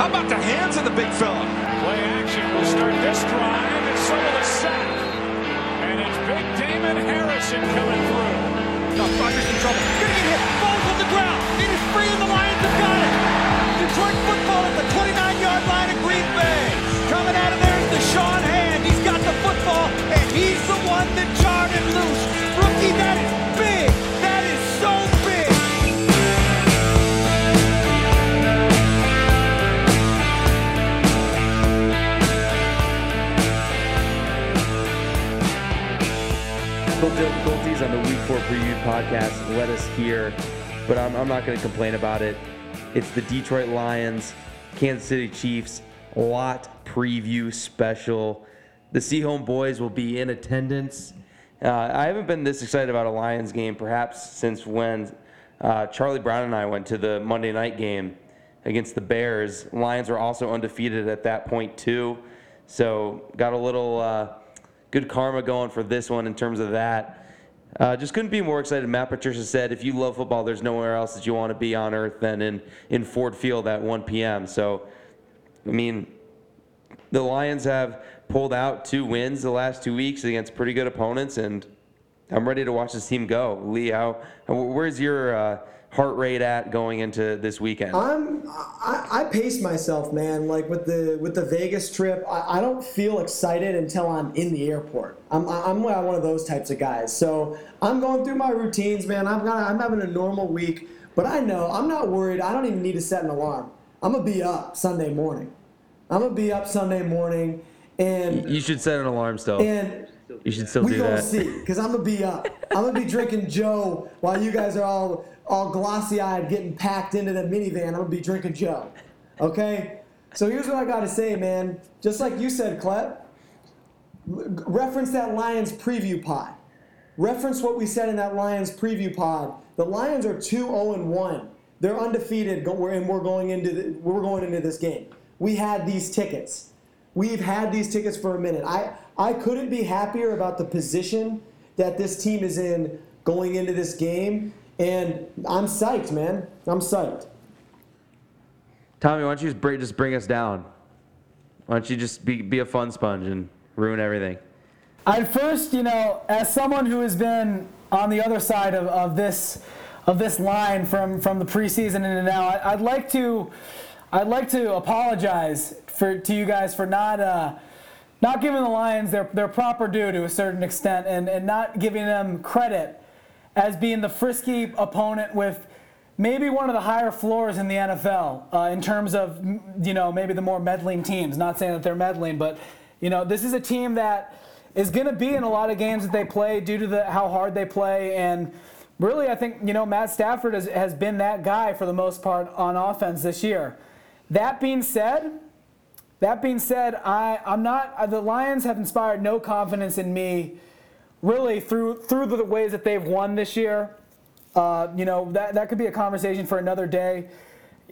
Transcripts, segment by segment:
How about the hands of the big fella? Play action will start this drive, and so will the sack. And it's Big Damon Harrison coming through. Now Rodgers in trouble. Getting hit. Falls on the ground. It is free, and the Lions have got it. Detroit football at the 29-yard line 4 Preview podcast let us hear, but I'm, I'm not going to complain about it. It's the Detroit Lions, Kansas City Chiefs lot preview special. The Seahome boys will be in attendance. Uh, I haven't been this excited about a Lions game perhaps since when uh, Charlie Brown and I went to the Monday night game against the Bears. Lions were also undefeated at that point too, so got a little uh, good karma going for this one in terms of that. Uh, just couldn't be more excited. Matt Patricia said, if you love football, there's nowhere else that you want to be on earth than in, in Ford Field at 1 p.m. So, I mean, the Lions have pulled out two wins the last two weeks against pretty good opponents, and I'm ready to watch this team go. Lee, how, where's your uh, heart rate at going into this weekend? I'm I, I pace myself, man. Like with the with the Vegas trip, I, I don't feel excited until I'm in the airport. I'm I'm one of those types of guys. So I'm going through my routines, man. I'm gonna, I'm having a normal week, but I know I'm not worried. I don't even need to set an alarm. I'm gonna be up Sunday morning. I'm gonna be up Sunday morning, and you should set an alarm still. and you should still we do gonna that. see, cause I'm gonna be up. I'm gonna be drinking Joe while you guys are all all glossy eyed getting packed into the minivan. I'm gonna be drinking Joe. Okay. So here's what I gotta say, man. Just like you said, Klepp. Reference that Lions preview pod. Reference what we said in that Lions preview pod. The Lions are 2-0 and 1. They're undefeated, and we're going into the, we're going into this game. We had these tickets. We've had these tickets for a minute. I I couldn't be happier about the position that this team is in going into this game, and I'm psyched, man. I'm psyched. Tommy, why don't you just bring, just bring us down? Why don't you just be, be a fun sponge and ruin everything? I'd first, you know, as someone who has been on the other side of, of this of this line from, from the preseason into now, I, I'd like to I'd like to apologize for to you guys for not uh, not giving the Lions their, their proper due to a certain extent and, and not giving them credit as being the frisky opponent with maybe one of the higher floors in the NFL uh, in terms of you know maybe the more meddling teams. Not saying that they're meddling, but you know this is a team that is going to be in a lot of games that they play due to the how hard they play and. Really, I think you know Matt Stafford has, has been that guy for the most part on offense this year. That being said, that being said, I, I'm not. The Lions have inspired no confidence in me, really through through the ways that they've won this year. Uh, you know that that could be a conversation for another day.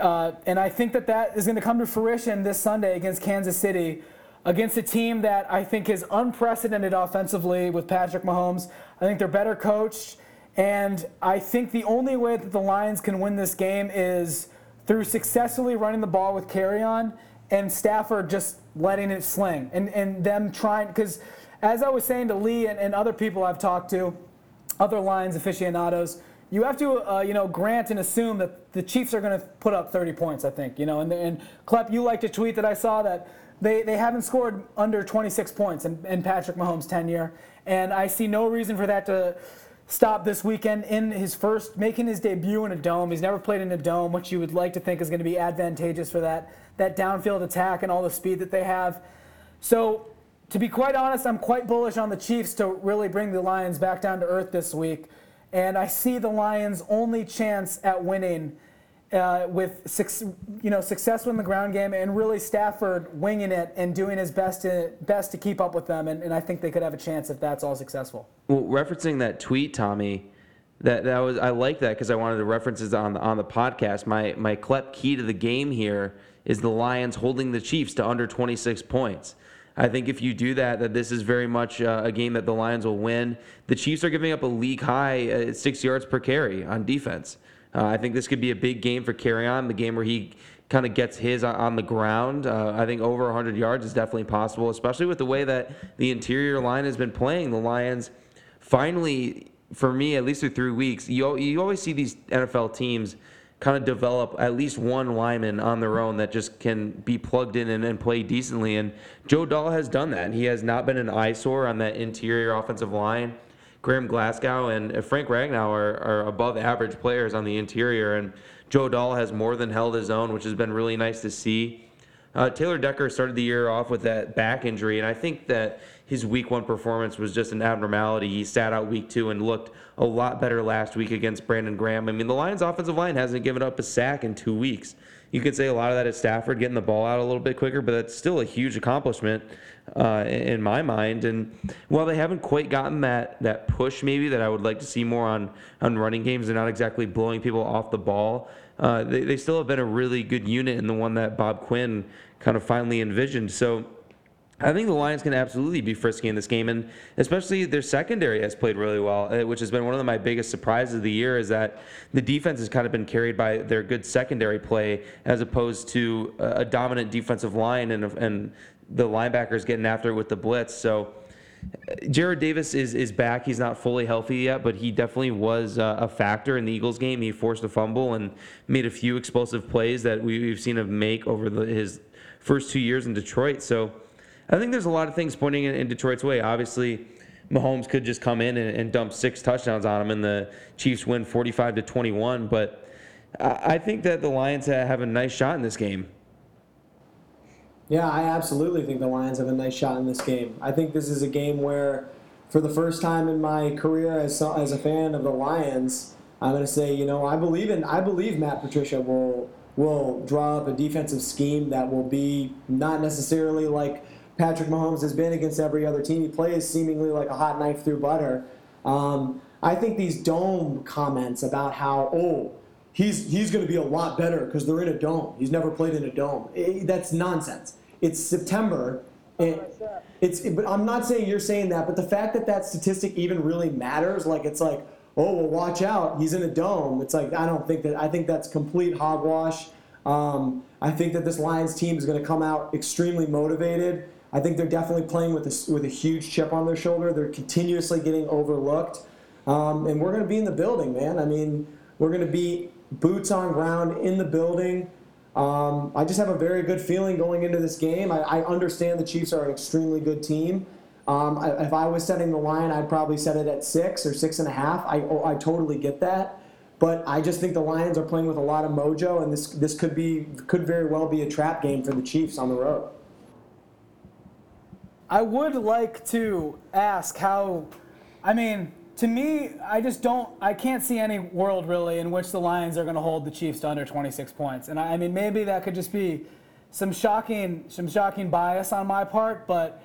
Uh, and I think that that is going to come to fruition this Sunday against Kansas City, against a team that I think is unprecedented offensively with Patrick Mahomes. I think they're better coached, and I think the only way that the Lions can win this game is through successfully running the ball with Kerryon and Stafford just letting it sling and, and them trying because as I was saying to Lee and, and other people I've talked to, other Lions aficionados, you have to uh, you know grant and assume that the Chiefs are going to put up 30 points. I think you know and and Klepp, you liked a tweet that I saw that they, they haven't scored under 26 points in, in Patrick Mahomes' tenure, and I see no reason for that to stop this weekend in his first making his debut in a dome. He's never played in a dome, which you would like to think is going to be advantageous for that that downfield attack and all the speed that they have. So, to be quite honest, I'm quite bullish on the Chiefs to really bring the Lions back down to earth this week, and I see the Lions' only chance at winning. Uh, with six, you know, success in the ground game and really Stafford winging it and doing his best to best to keep up with them, and, and I think they could have a chance if that's all successful. Well, referencing that tweet, Tommy, that that was I like that because I wanted the references on the on the podcast. My my Klepp key to the game here is the Lions holding the Chiefs to under 26 points. I think if you do that, that this is very much uh, a game that the Lions will win. The Chiefs are giving up a league high uh, six yards per carry on defense. Uh, I think this could be a big game for Kerryon, the game where he kind of gets his on the ground. Uh, I think over 100 yards is definitely possible, especially with the way that the interior line has been playing. The Lions finally, for me, at least through three weeks, you, you always see these NFL teams kind of develop at least one lineman on their own that just can be plugged in and, and play decently. And Joe Dahl has done that. He has not been an eyesore on that interior offensive line. Graham Glasgow and uh, Frank Ragnow are, are above average players on the interior, and Joe Dahl has more than held his own, which has been really nice to see. Uh, Taylor Decker started the year off with that back injury, and I think that his week one performance was just an abnormality. He sat out week two and looked a lot better last week against Brandon Graham. I mean, the Lions' offensive line hasn't given up a sack in two weeks. You could say a lot of that is Stafford getting the ball out a little bit quicker, but that's still a huge accomplishment uh, in my mind. And while they haven't quite gotten that that push, maybe that I would like to see more on on running games, they're not exactly blowing people off the ball. Uh, they, they still have been a really good unit and the one that Bob Quinn kind of finally envisioned. So I think the Lions can absolutely be frisky in this game, and especially their secondary has played really well, uh, which has been one of my biggest surprises of the year. Is that the defense has kind of been carried by their good secondary play as opposed to a dominant defensive line and and the linebackers getting after it with the blitz. So. Jarrad Davis is, is back. He's not fully healthy yet, but he definitely was uh, a factor in the Eagles game. He forced a fumble and made a few explosive plays that we, have seen him make over the, his first two years in Detroit. So I think there's a lot of things pointing in, in Detroit's way. Obviously, Mahomes could just come in and, and, dump six touchdowns on him, and the Chiefs win 45 to 21. But I, I think that the Lions have a nice shot in this game. Yeah, I absolutely think the Lions have a nice shot in this game. I think this is a game where, for the first time in my career as as a fan of the Lions, I'm going to say, you know, I believe in I believe Matt Patricia will will draw up a defensive scheme that will be not necessarily like Patrick Mahomes has been against every other team he plays, seemingly like a hot knife through butter. Um, I think these dome comments about how oh he's he's going to be a lot better because they're in a dome. He's never played in a dome. It, that's nonsense. It's September. And it's but I'm not saying you're saying that, but the fact that that statistic even really matters, like it's like oh well, watch out, he's in a dome. It's like I don't think that. I think that's complete hogwash. Um, I think that this Lions team is going to come out extremely motivated. I think they're definitely playing with a, with a huge chip on their shoulder. They're continuously getting overlooked. Um, and we're going to be in the building, man. I mean, we're going to be boots on ground in the building. Um, I just have a very good feeling going into this game. I, I understand the Chiefs are an extremely good team. Um, I, if I was setting the line, I'd probably set it at six or six and a half. I, oh, I totally get that. But I just think the Lions are playing with a lot of mojo, and this this could be could very well be a trap game for the Chiefs on the road. I would like to ask how, I mean, to me, I just don't, I can't see any world really in which the Lions are going to hold the Chiefs to under 26 points. And I, I mean, maybe that could just be some shocking, some shocking bias on my part, but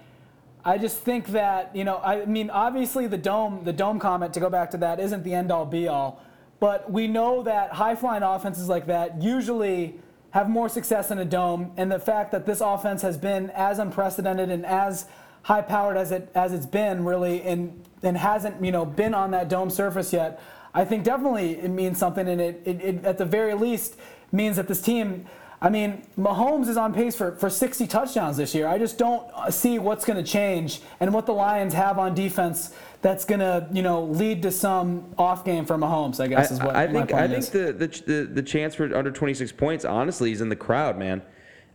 I just think that, you know, I mean, obviously the dome, the dome comment, to go back to that, isn't the end all be all. But we know that high flying offenses like that usually have more success in a dome, and the fact that this offense has been as unprecedented and as high powered as it as it's been really and and hasn't you know been on that dome surface yet i think definitely it means something and it, it, it, at the very least means that this team i mean mahomes is on pace for, for 60 touchdowns this year i just don't see what's going to change and what the lions have on defense that's going to you know lead to some off game for Mahomes. I guess is what I, I think. I think the, the the chance for under 26 points, honestly, is in the crowd, man.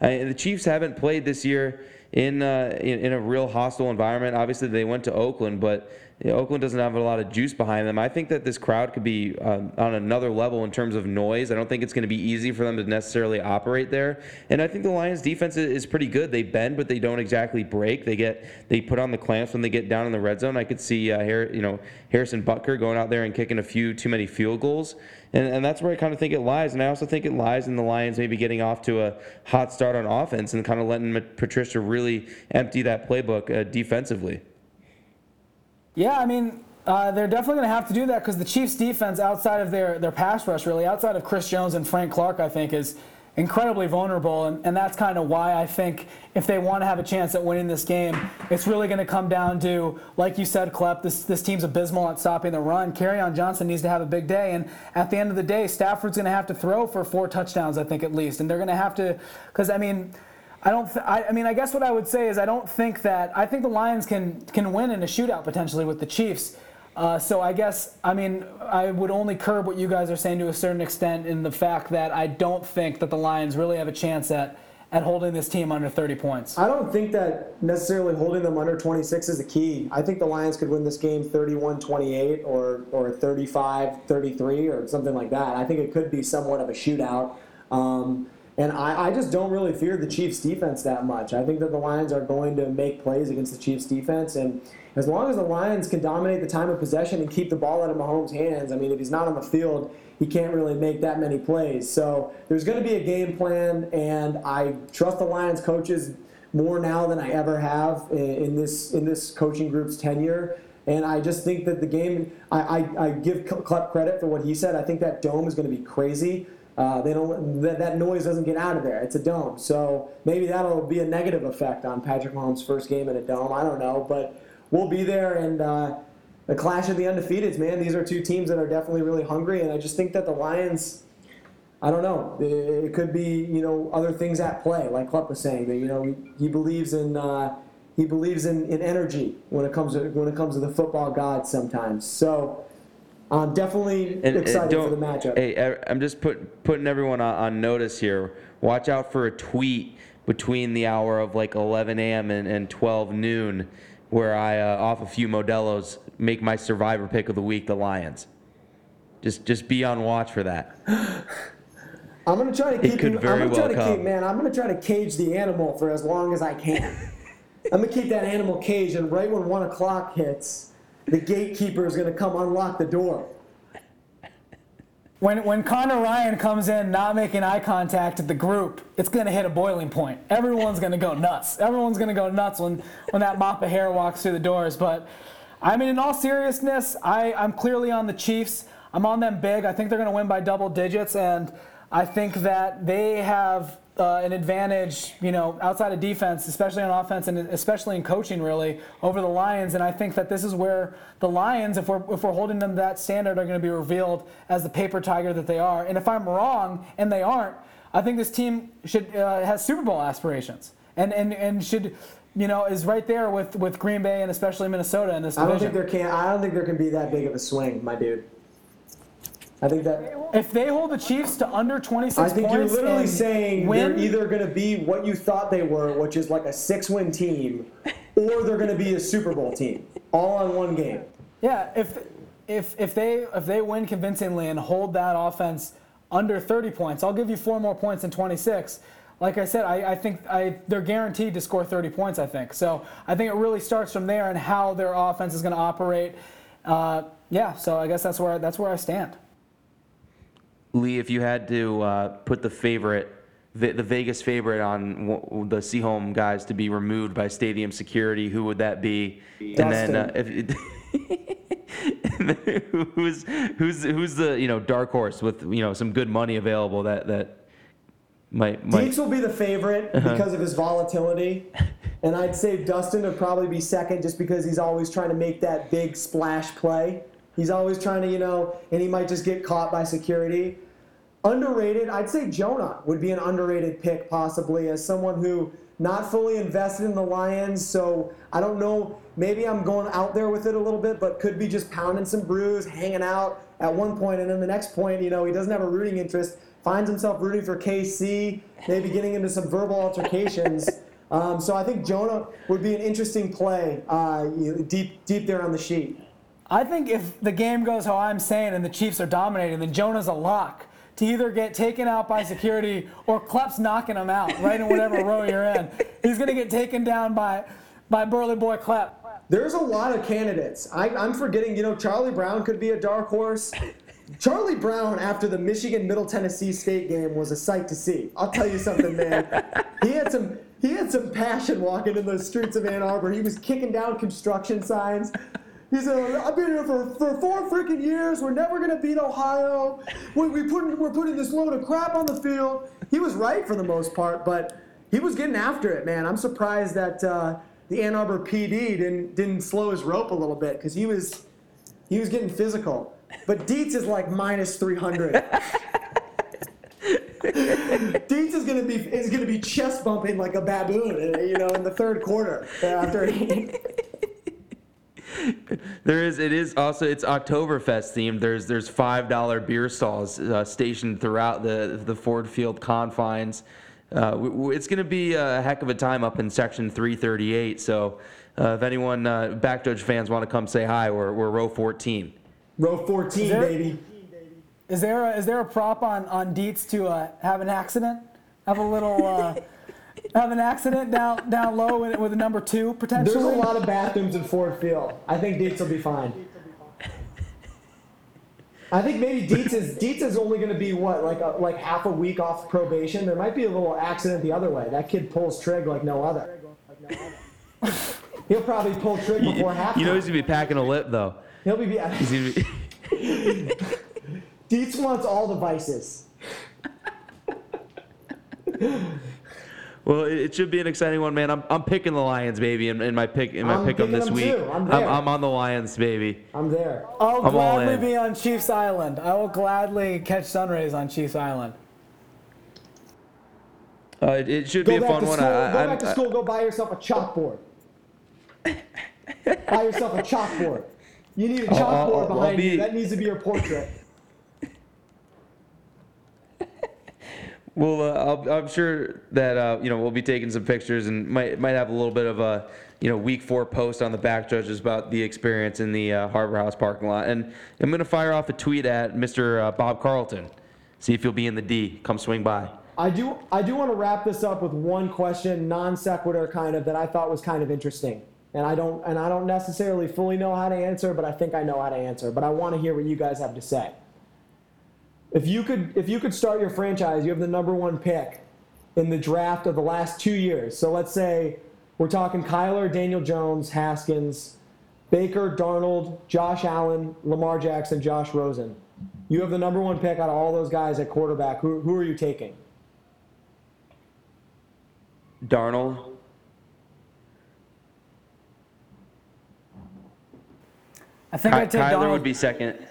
I the Chiefs haven't played this year in, uh, in, in a real hostile environment. Obviously, they went to Oakland, but you know, Oakland doesn't have a lot of juice behind them. I think that this crowd could be um, on another level in terms of noise. I don't think it's going to be easy for them to necessarily operate there. And I think the Lions' defense is pretty good. They bend, but they don't exactly break. They get they put on the clamps when they get down in the red zone. I could see uh, Har- you know Harrison Butker going out there and kicking a few too many field goals. And, and that's where I kind of think it lies. And I also think it lies in the Lions maybe getting off to a hot start on offense and kind of letting Patricia really empty that playbook uh, defensively. Yeah, I mean, uh, they're definitely going to have to do that because the Chiefs' defense, outside of their, their pass rush, really, outside of Chris Jones and Frank Clark, I think is incredibly vulnerable, and, and that's kind of why I think if they want to have a chance at winning this game, it's really going to come down to, like you said, Klepp, this, this team's abysmal at stopping the run. Kerryon Johnson needs to have a big day, and at the end of the day, Stafford's going to have to throw for four touchdowns, I think, at least, and they're going to have to, because, I mean, I don't. Th- I, I, mean, I guess what I would say is I don't think that I think the Lions can can win in a shootout potentially with the Chiefs. Uh, so I guess I mean I would only curb what you guys are saying to a certain extent in the fact that I don't think that the Lions really have a chance at at holding this team under 30 points. I don't think that necessarily holding them under 26 is the key. I think the Lions could win this game 31-28 or or 35-33 or something like that. I think it could be somewhat of a shootout. Um, and I, I just don't really fear the Chiefs defense that much. I think that the Lions are going to make plays against the Chiefs defense. And as long as the Lions can dominate the time of possession and keep the ball out of Mahomes' hands, I mean, if he's not on the field, he can't really make that many plays. So there's going to be a game plan, and I trust the Lions coaches more now than I ever have in, this in this coaching group's tenure. And I just think that the game, I, I, I give Klepp credit for what he said. I think that dome is going to be crazy. Uh, they don't that, that noise doesn't get out of there. It's a dome, so maybe that'll be a negative effect on Patrick Mahomes' first game in a dome. I don't know, but we'll be there and. Uh, the clash of the undefeateds, man. These are two teams that are definitely really hungry, and I just think that the Lions. I don't know. It could be you know other things at play, like Klepp was saying. That you know he believes in uh, he believes in, in energy when it comes to when it comes to the football gods sometimes. So I'm definitely and, excited for the matchup. Hey, I'm just put, putting everyone on, on, notice here. Watch out for a tweet between the hour of like 11 a.m. and, and 12 noon where I, uh, off a few Modelo's, make my survivor pick of the week the Lions. Just just be on watch for that. I'm gonna try to keep. You, I'm gonna well try to come. keep, man. I'm gonna try to cage the animal for as long as I can. I'm gonna keep that animal caged, and right when one o'clock hits, the gatekeeper is going to come unlock the door. When, when Conor Ryan comes in not making eye contact at the group, it's going to hit a boiling point. Everyone's going to go nuts. Everyone's going to go nuts when, when that mop of hair walks through the doors. But I mean, in all seriousness, I, I'm clearly on the Chiefs. I'm on them big. I think they're going to win by double digits. And I think that they have uh, an advantage, you know, outside of defense, especially on offense and especially in coaching, really, over the Lions. And I think that this is where the Lions, if we're if we're holding them to that standard, are going to be revealed as the paper tiger that they are. And if I'm wrong and they aren't, I think this team should uh, has Super Bowl aspirations and and and should. You know, is right there with, with Green Bay and especially Minnesota in this division. I don't think there can. I don't think there can be that big of a swing, my dude. I think that if they hold the Chiefs to under 26 I think you're literally saying win, they're either going to be what you thought they were, which is like a six-win team, or they're going to be a Super Bowl team, all on one game. Yeah, if if if they if they win convincingly and hold that offense under 30 points, I'll give you four more points than 26. Like I said, I, I think I, they're guaranteed to score 30 points. I think so. I think it really starts from there and how their offense is going to operate. Uh, yeah, so I guess that's where that's where I stand. Lee, if you had to uh, put the favorite, the, the Vegas favorite on w- the Seahome guys to be removed by stadium security, who would that be? And then uh, if who's who's who's the you know dark horse with you know some good money available that that might, might... Deeks will be the favorite uh-huh. because of his volatility. And I'd say Dustin would probably be second just because he's always trying to make that big splash play. He's always trying to, you know, and he might just get caught by security. Underrated, I'd say Jonah would be an underrated pick possibly as someone who not fully invested in the Lions. So I don't know, maybe I'm going out there with it a little bit, but could be just pounding some brews, hanging out at one point, and then the next point, you know, he doesn't have a rooting interest, finds himself rooting for KC, maybe getting into some verbal altercations. Um, so I think Jonah would be an interesting play uh, deep deep there on the sheet. I think if the game goes how I'm saying and the Chiefs are dominating, then Jonah's a lock to either get taken out by security or Klepp's knocking him out right in whatever row you're in. He's going to get taken down by, by Burly Boy Klepp. There's a lot of candidates. I, I'm forgetting, you know, Charlie Brown could be a dark horse. Charlie Brown, after the Michigan Middle Tennessee State game, was a sight to see. I'll tell you something, man. he had some he had some passion walking in the streets of Ann Arbor. He was kicking down construction signs. He said, I've been here for, for four freaking years. We're never going to beat Ohio. We, we put, we're putting this load of crap on the field. He was right for the most part, but he was getting after it, man. I'm surprised that uh, the Ann Arbor PD didn't, didn't slow his rope a little bit because he was, he was getting physical. But Dietz is like minus 300. Dietz is gonna be is gonna be chest bumping like a baboon, you know, in the third quarter after. There is. It is also. It's Oktoberfest themed. There's there's five dollar beer stalls uh, stationed throughout the the Ford Field confines. Uh, w- w- it's going to be a heck of a time up in section 338. So, uh, if anyone uh, back judge fans want to come say hi, we're we're row 14. Row 14, there- baby. Is there a, is there a prop on on Dietz to uh, have an accident? Have a little uh, have an accident down down low with, with a number two There's a lot of bathrooms in Ford Field. I think Dietz will be fine. I think maybe Dietz is Dietz is only going to be what like a, like half a week off probation. There might be a little accident the other way. That kid pulls trig like no other. He'll probably pull trig before half. You know he's gonna be packing a lip though. He'll be. He's gonna be, Dietz wants all the vices. well, it, it should be an exciting one, man. I'm, I'm picking the Lions, baby, in, in my pick in my I'm pick 'em picking this them week. too. I'm I'm, there. I'm on the Lions, baby. I'm there. I'll I'm all gladly in. be on Chiefs Island. I will gladly catch sunrays on Chiefs Island. Uh, it, it should Go be a back fun to one. school. I, go I'm- back to school. Go buy yourself a chalkboard. buy yourself a chalkboard. You need a I'll- I'll- chalkboard I'll behind be- you. That needs to be your portrait. Well, uh, I'll, I'm sure that uh, you know we'll be taking some pictures and might might have a little bit of a you know week four post on the back judges about the experience in the uh, Harbor House parking lot. And I'm gonna fire off a tweet at Mr. Uh, Bob Carlton, see if you'll be in the D. Come swing by. I do. I do want to wrap this up with one question, non sequitur, kind of that I thought was kind of interesting, and I don't and I don't necessarily fully know how to answer, but I think I know how to answer. But I want to hear what you guys have to say. If you could, if you could start your franchise, you have the number one pick in the draft of the last two years. So let's say we're talking Kyler, Daniel Jones, Haskins, Baker, Darnold, Josh Allen, Lamar Jackson, Josh Rosen. You have the number one pick out of all those guys at quarterback. Who, who are you taking? Darnold. I think Ky- I take Kyler Darnold. would be second.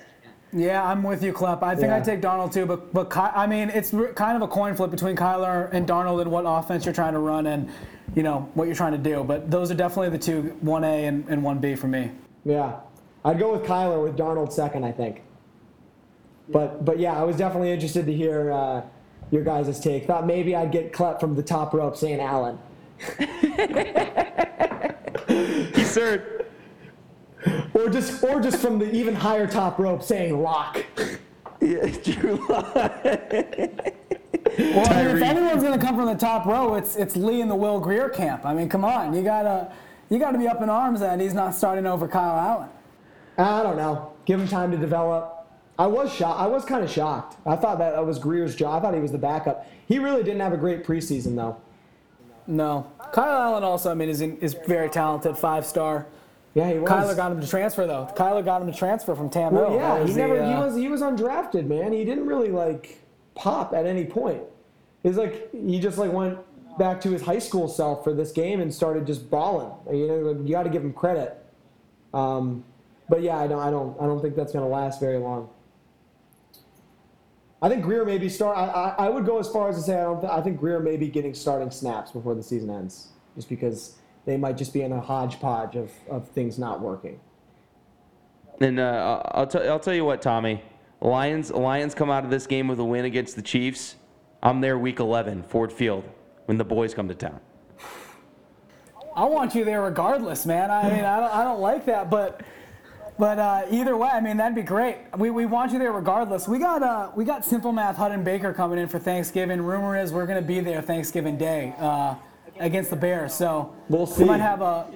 Yeah, I'm with you, Klepp. I think Yeah. I'd take Darnold too, but but Ky- I mean, it's re- kind of a coin flip between Kyler and Darnold and what offense you're trying to run and you know what you're trying to do. But those are definitely the two, one A and, and one B for me. Yeah, I'd go with Kyler with Darnold second, I think. But but yeah, I was definitely interested to hear uh, your guys' take. Thought maybe I'd get Klepp from the top rope saying Allen. Yes, sir. Or just or just from the even higher top rope saying lock. Yeah, Drew Lock. Well, I mean, if anyone's going to come from the top row, it's it's Lee in the Will Grier camp. I mean, come on, you gotta you gotta be up in arms that he's not starting over Kyle Allen. I don't know. Give him time to develop. I was shocked. I was kind of shocked. I thought that that was Grier's job. I thought he was the backup. He really didn't have a great preseason though. No, Kyle Allen also, I mean, is in, is very talented, five star. Yeah, he was. Kyler got him to transfer though. Kyler got him to transfer from Tam Well, yeah, he was never. the, he uh, was. He was undrafted, man. He didn't really like pop at any point. He's like he just like went back to his high school self for this game and started just balling. You know, you got to give him credit. Um, but yeah, I don't. I don't. I don't think that's going to last very long. I think Grier may be start. I, I, I would go as far as to say I don't. Th- I think Grier may be getting starting snaps before the season ends, just because they might just be in a hodgepodge of, of things not working. And uh, I'll tell I'll tell you what, Tommy. Lions Lions come out of this game with a win against the Chiefs. I'm there week 11, Ford Field, when the boys come to town. I want you there regardless, man. I mean, I don't, I don't like that, but but uh, either way, I mean, that'd be great. We, we want you there regardless. We got uh, we got Simple Math Hutton Baker coming in for Thanksgiving. Rumor is we're gonna be there Thanksgiving Day uh, against the Bears. So we'll see. We might have a.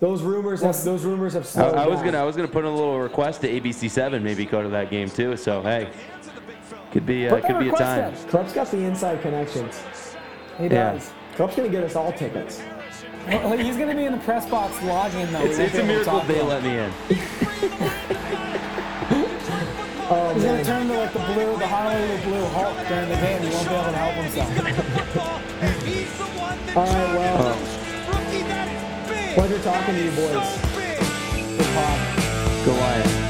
Those rumors those rumors have slowed. I, I was down. gonna I was gonna put in a little request to ABC7 maybe go to that game too. So hey, could be uh, could be a time. Up. Club's got the inside connections. He does. Club's gonna get us all tickets. Well, he's gonna be in the press box lodging though. It's, it's a miracle they let me in. Oh, he's going to turn to like the blue, the Honolulu blue Hulk during the game. He won't be able to help himself. All right, well, oh. Pleasure talking to you boys. So Goliath.